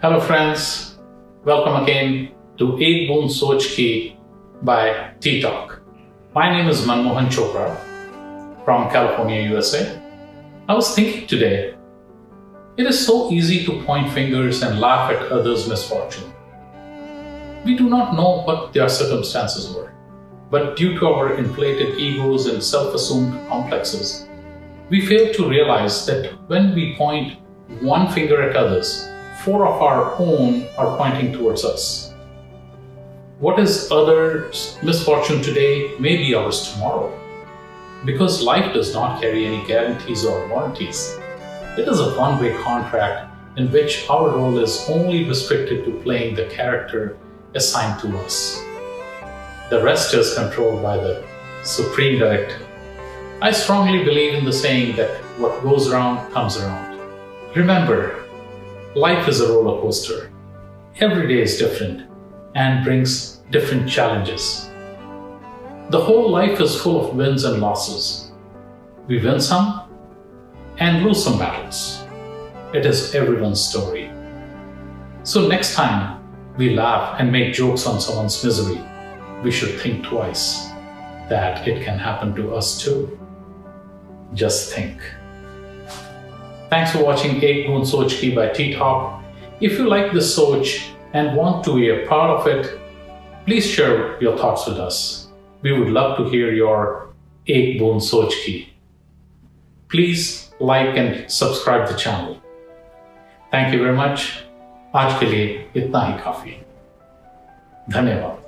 Hello, friends. Welcome again to Ek Boond Soch Ki by T-Talk. My name is Manmohan Chopra from California, USA. I was thinking today, it is so easy to point fingers and laugh at others' misfortune. We do not know what their circumstances were, but due to our inflated egos and self assumed complexes, we fail to realize that when we point one finger at others, four of our own are pointing towards us. What is others' misfortune today may be ours tomorrow. Because life does not carry any guarantees or warranties. It is a one way contract in which our role is only restricted to playing the character assigned to us. The rest is controlled by the Supreme Director. I strongly believe in the saying that what goes around comes around. Remember, life is a roller coaster. Every day is different and brings different challenges. The whole life is full of wins and losses. We win some and lose some battles. It is everyone's story. So, next time we laugh and make jokes on someone's misery, we should think twice that it can happen to us too. Just think. Thanks for watching Ek Boond Soch by T-Talk. If you like this Soch and want to be a part of it, please share your thoughts with us. We would love to hear your Ek Boond Soch Please like and subscribe the channel. Thank you very much. आज के लिए इतना ही काफी धन्यवाद